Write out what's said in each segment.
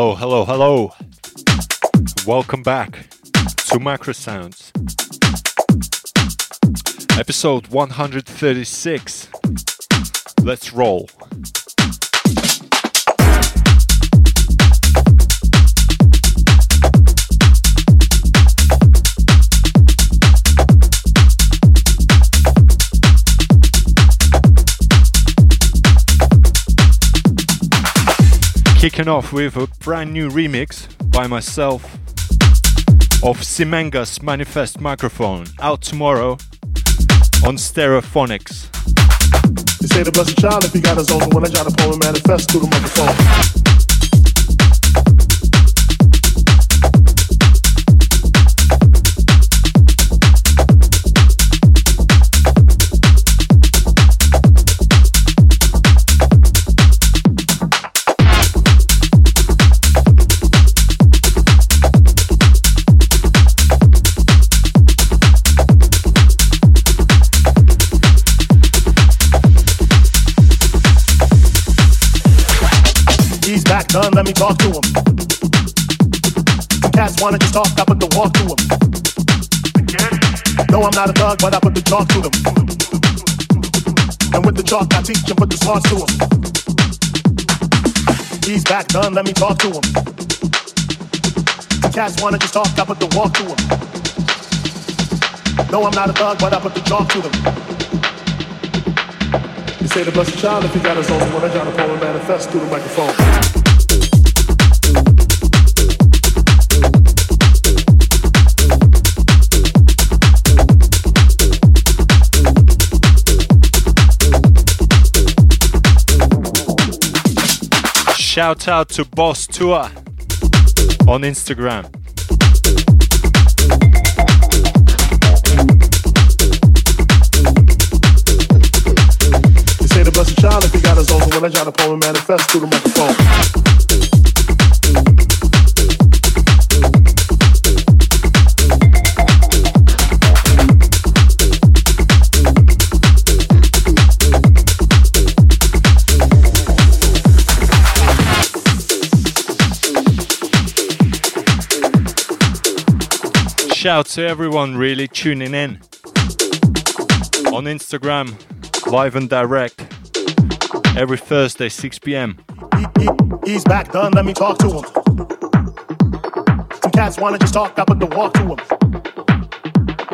Hello, hello, hello. Welcome back to Macro Sounds. Episode 136. Let's roll. Kicking off with a brand new remix by myself of Simenga's Manifest microphone out tomorrow on Stereophonics. You say the blessed child if he got his own, I try to manifest through the microphone. Done, let me talk to him. Cats wanna just talk, I put the walk to him. No, I'm not a thug, but I put the talk to them. And with the chalk, I teach and put the smarts to him. He's back done, let me talk to him. Cats wanna just talk, I put the walk to him. No, I'm not a thug, but I put the chalk to them. You say the blessed child if you got his own, when I to pull and manifest through the microphone. Shout out to Boss Tour on Instagram. You say the blessed child if got his own, when I try to manifest through the microphone. Shout to everyone really tuning in on Instagram, live and direct, every Thursday, 6 p.m. he's back done, let me talk to him. Some cats wanna just talk, I put the walk to him.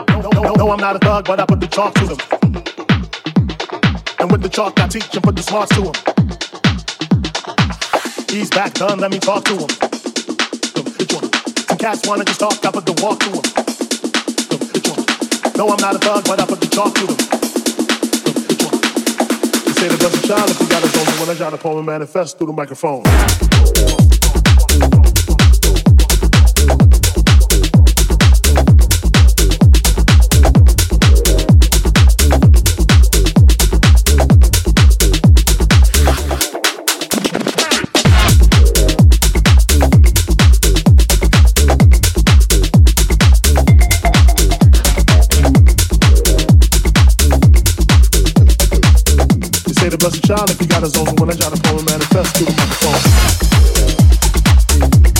No, no, no, no, I'm not a thug, but I put the chalk to them. And with the chalk, I teach and put the smarts to him. He's back done, let me talk to him. Cats wanna just talk, I put the walk to them. No, I'm not a thug, but I put the talk to them. You say that doesn't shine if you got his own when I to pull and manifest through the microphone. Child if he got his own. When I try to pull and manifest through the microphone.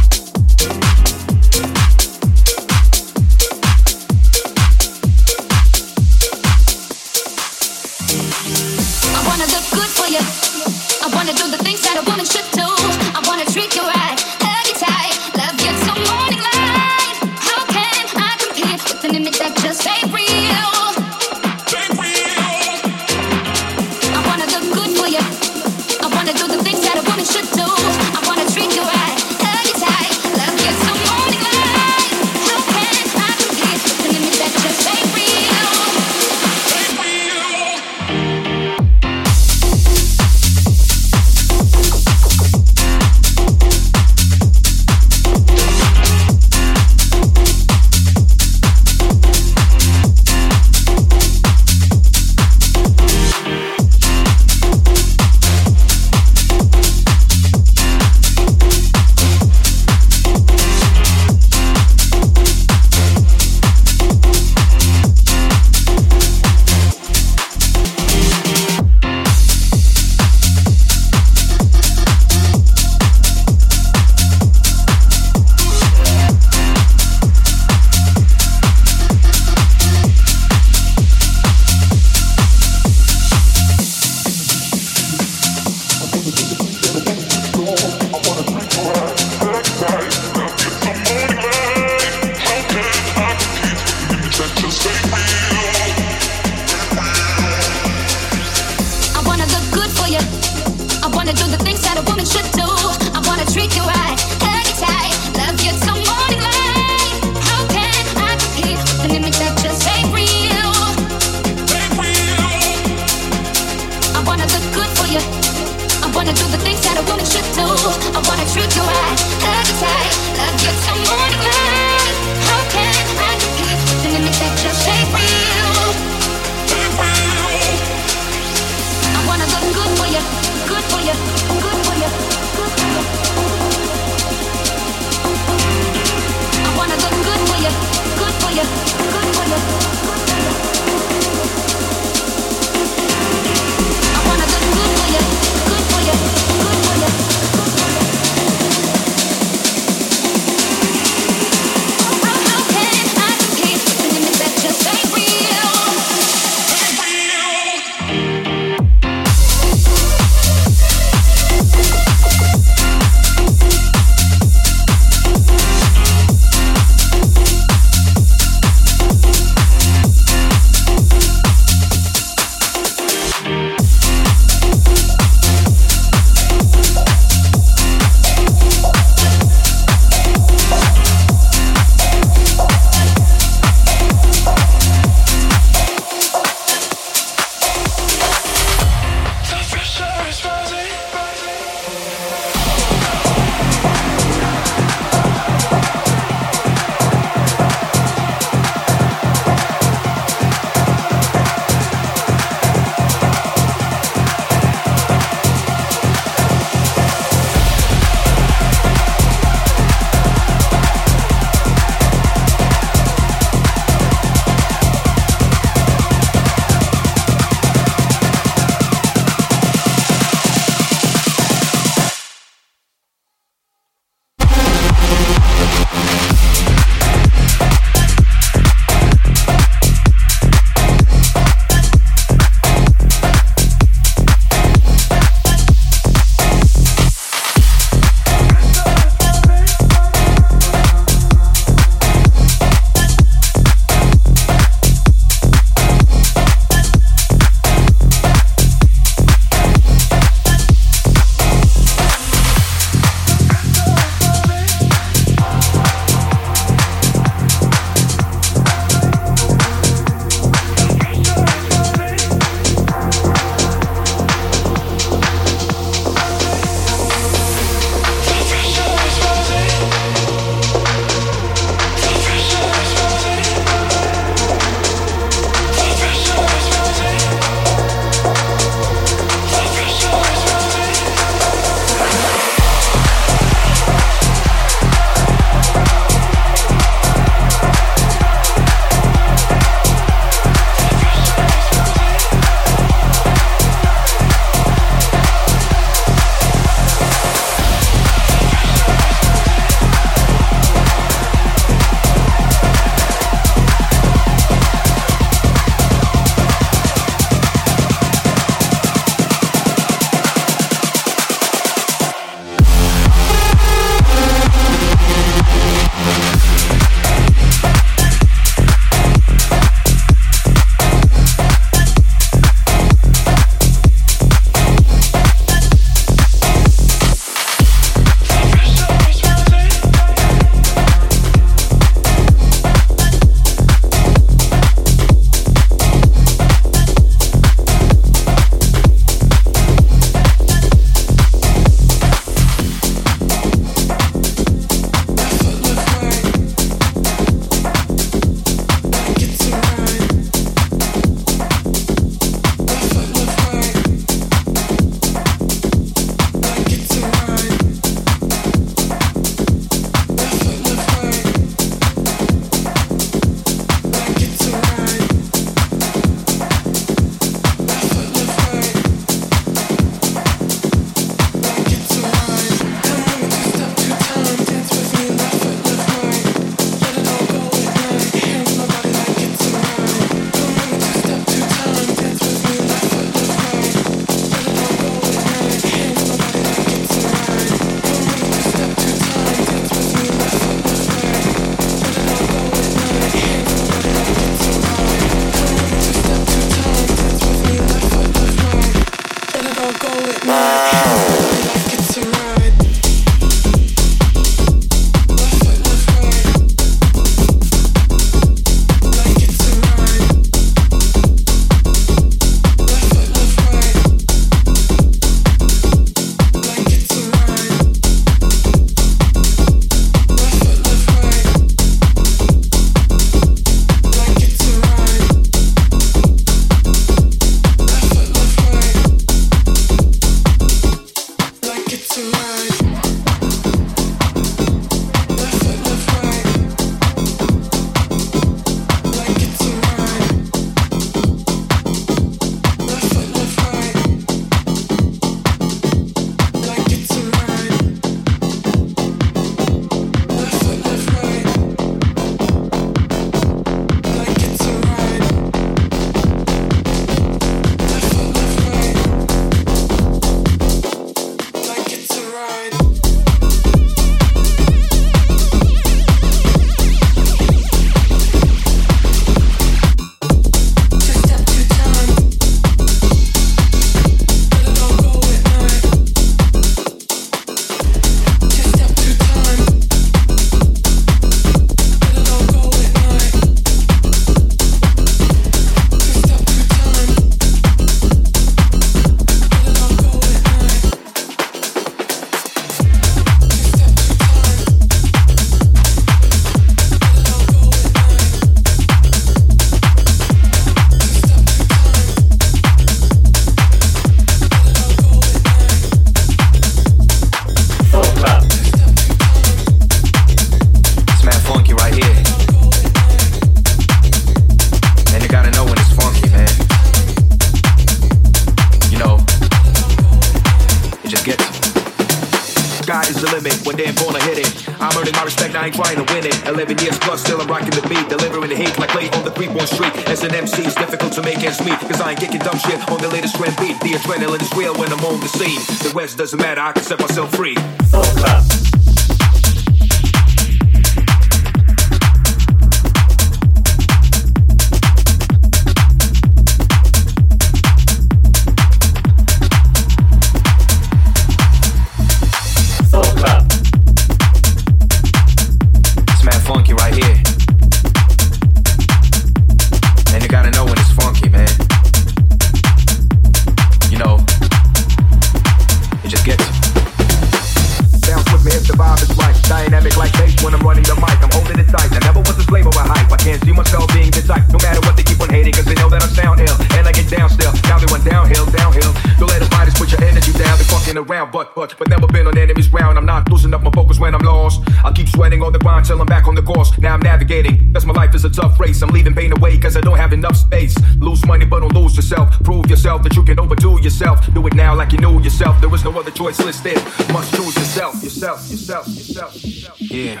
around, but but but never been on enemy's ground. I'm not losing up my focus when I'm lost. I keep sweating on the grind till I'm back on the course. Now I'm navigating, cause my life is a tough race. I'm leaving pain away cause I don't have enough space. Lose money, but don't lose yourself. Prove yourself that you can overdo yourself. Do it now like you knew yourself. There is no other choice listed. Must choose yourself, yourself, yourself, yourself, yourself. Yeah.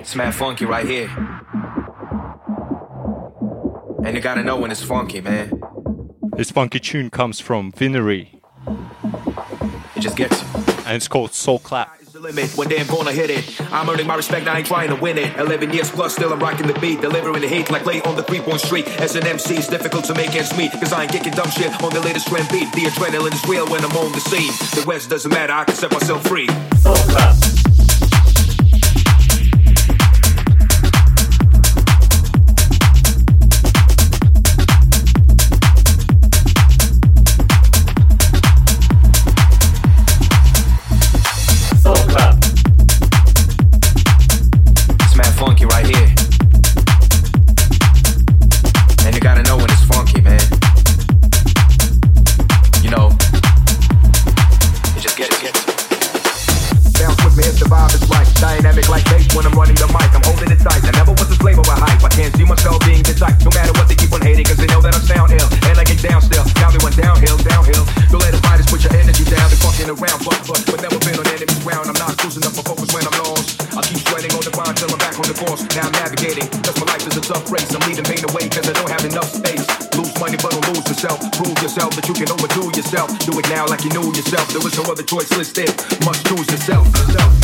It's mad funky right here. And you gotta know when it's funky, man. This funky tune comes from Vinery, just gets you. And it's called Soul Clap. Limit when they're gonna hit it. I'm earning my respect, I ain't trying to win it. 11 years plus, still I'm rocking the beat, delivering the heat like late on the three-point street. As an MC, it's difficult to make ends meet, cause I ain't kicking dumb shit on the latest trend beat. The adrenaline is real when I'm on the scene. The rest doesn't matter, I can set myself free. Soul Clap. that you can overdo yourself. Do it now like you knew yourself. There was no other choice listed. Must choose yourself. yourself.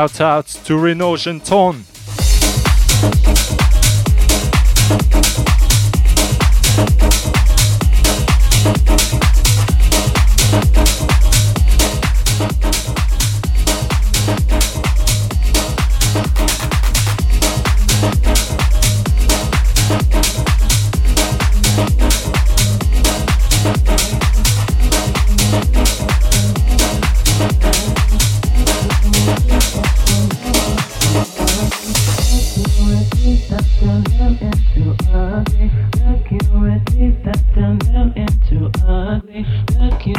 Shout out to Renotion Ton.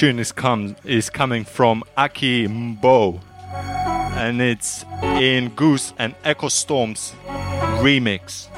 tune is come is coming from Aki Mbo, and it's in Goose and Echo Storm's remix.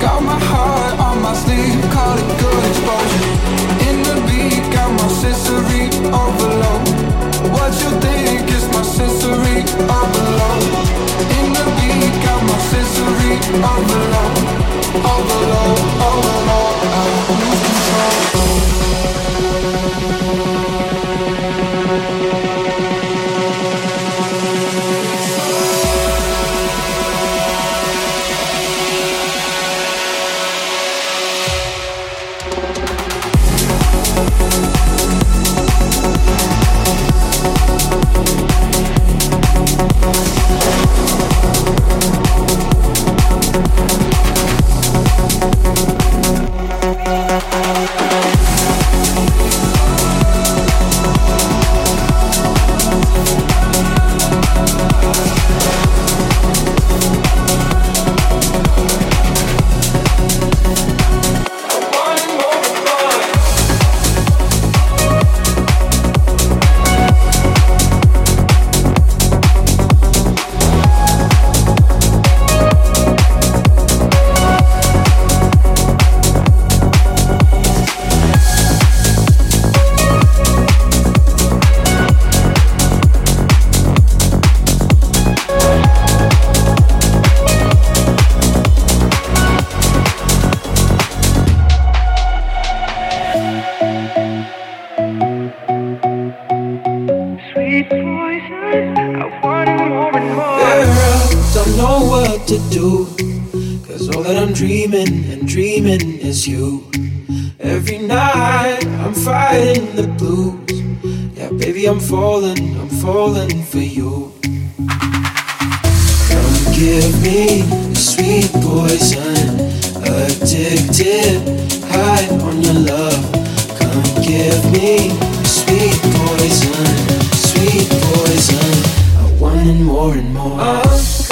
Got my heart on my sleeve, call it good exposure. In the beat, got my sensory overload. What you think is my sensory overload? In the beat, got my sensory overload. Overload, overload, I lose control. more.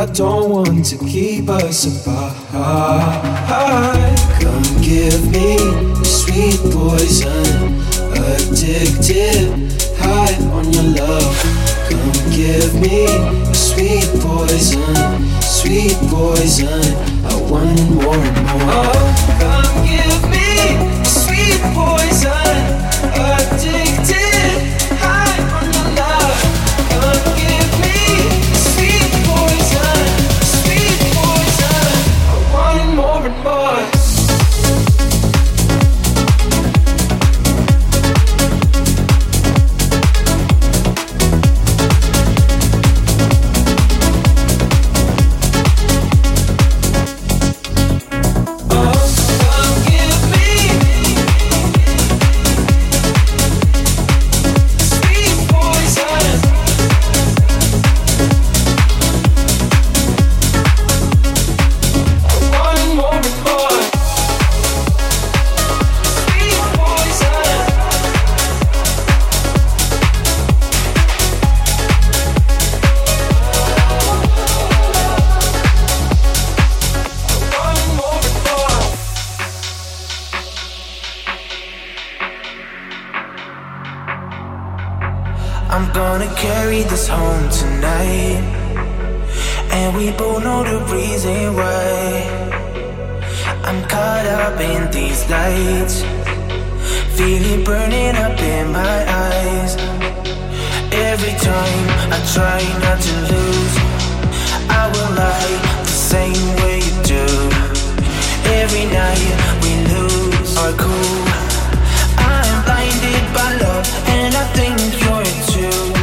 I don't want to keep us apart. carry this home tonight. And we both know the reason why. I'm caught up in these lights. Feel it burning up in my eyes. Every time I try not to lose, I will lie the same way you do. Every night we lose our cool. I'm blinded by love, and I think you're too.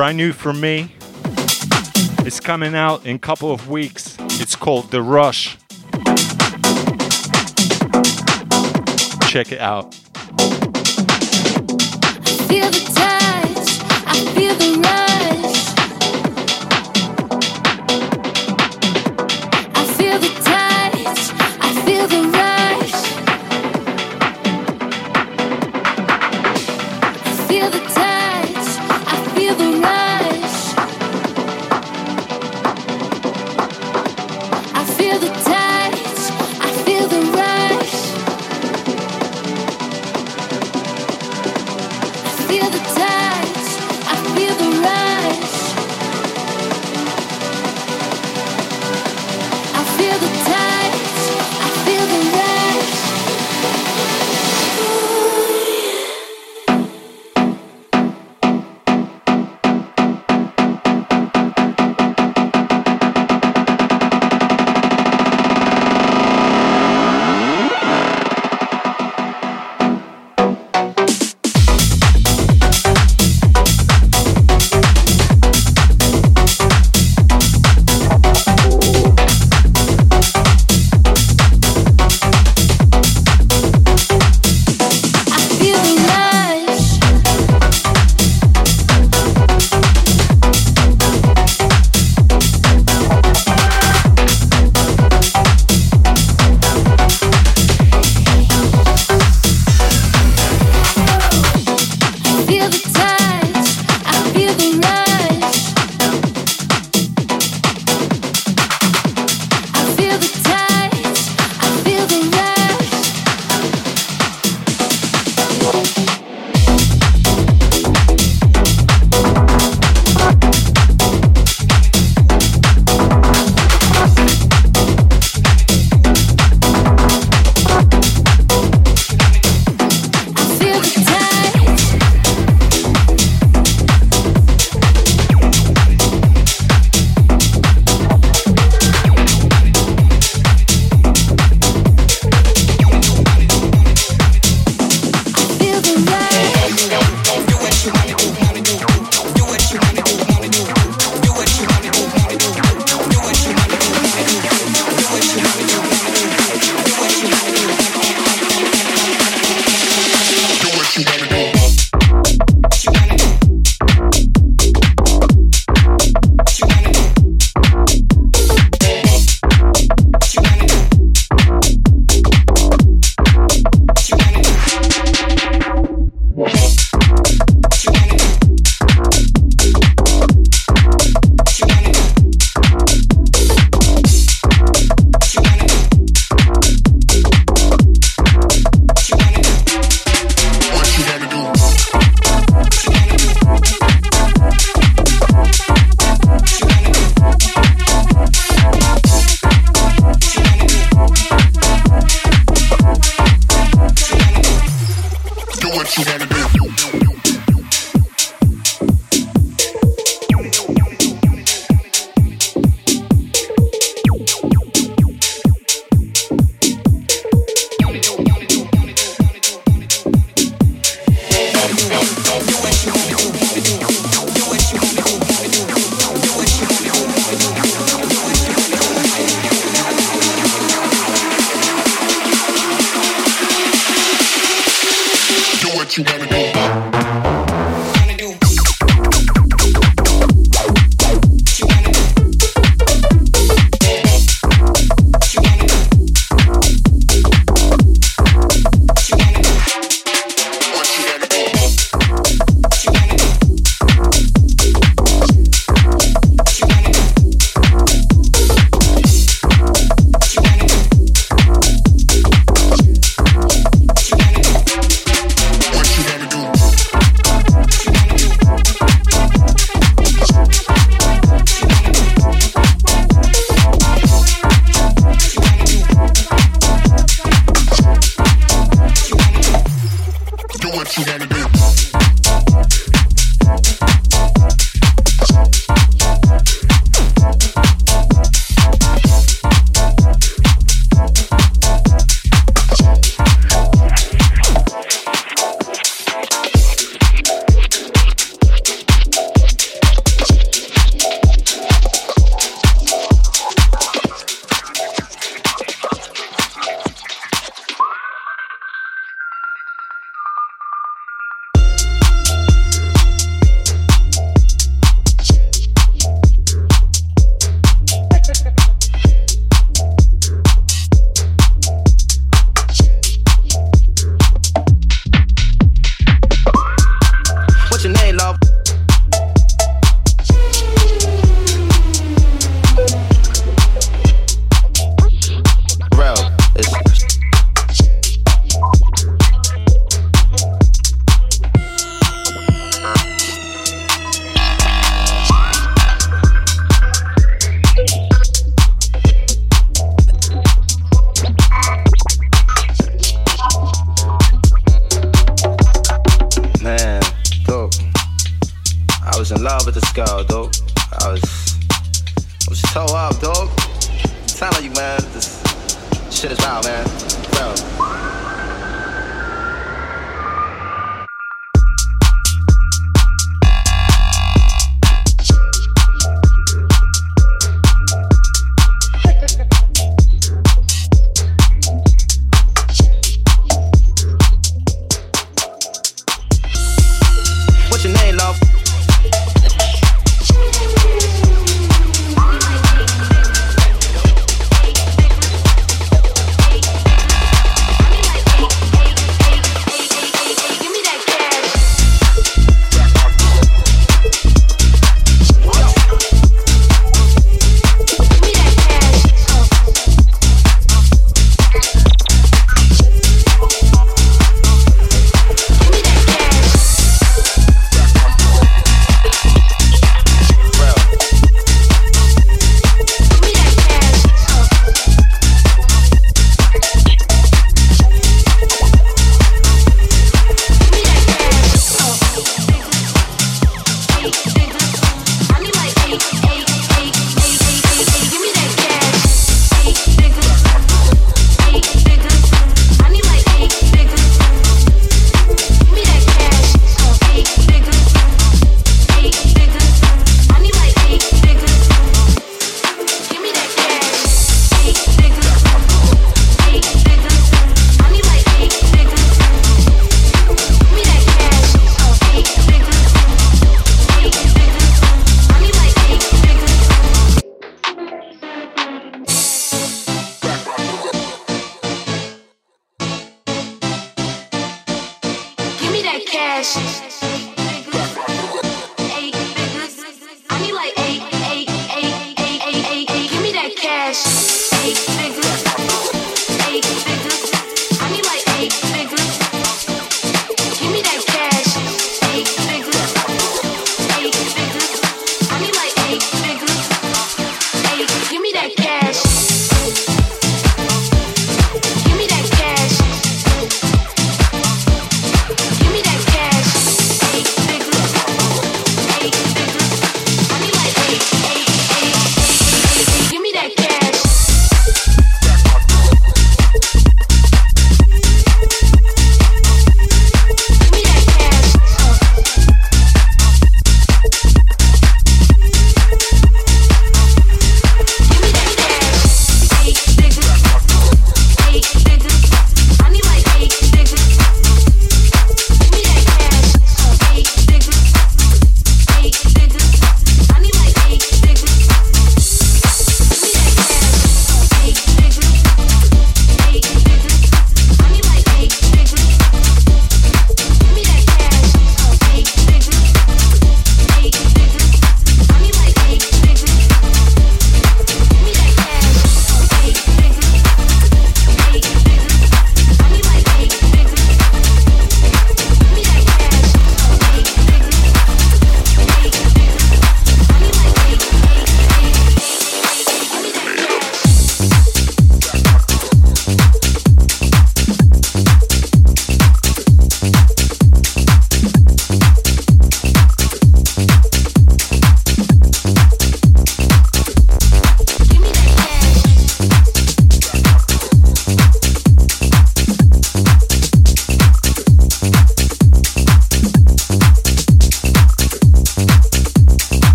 brand new from me. It's coming out in a couple of weeks. It's called The Rush. Check it out.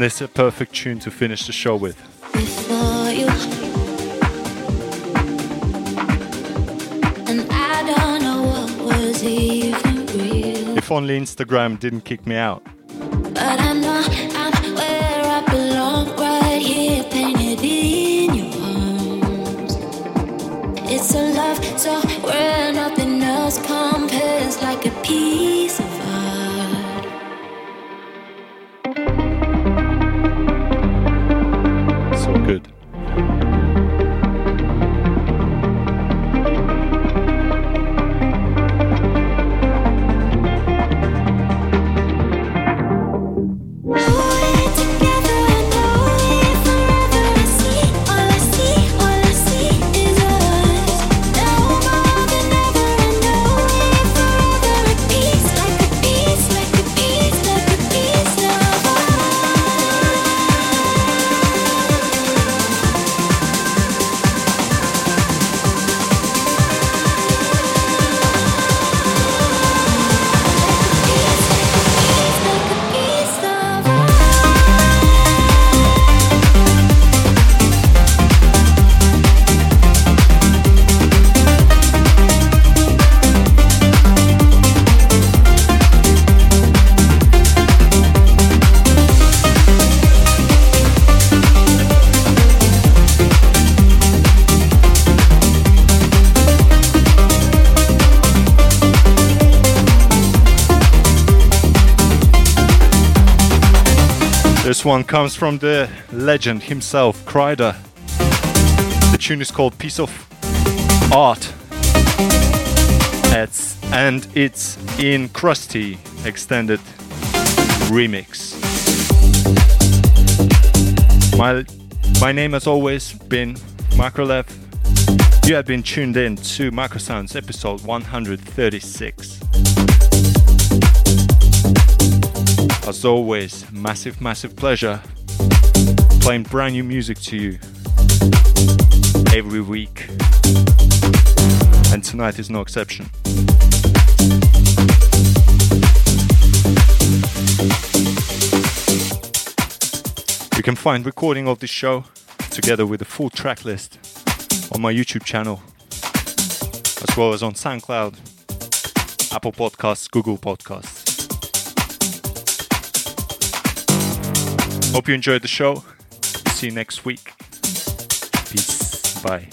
Isn't this a perfect tune to finish the show with? before you. And I don't know what was even real. If only Instagram didn't kick me out. One comes from the legend himself, Kryder. The tune is called Piece of Art. It's, and it's in Krusty extended remix. My, my name has always been Macrolev. You have been tuned in to Macrosounds episode 136. As always, massive, massive pleasure playing brand new music to you every week. And tonight is no exception. You can find recording of this show together with a full track list on my YouTube channel, as well as on SoundCloud, Apple Podcasts, Google Podcasts. Hope you enjoyed the show. See you next week. Peace. Bye.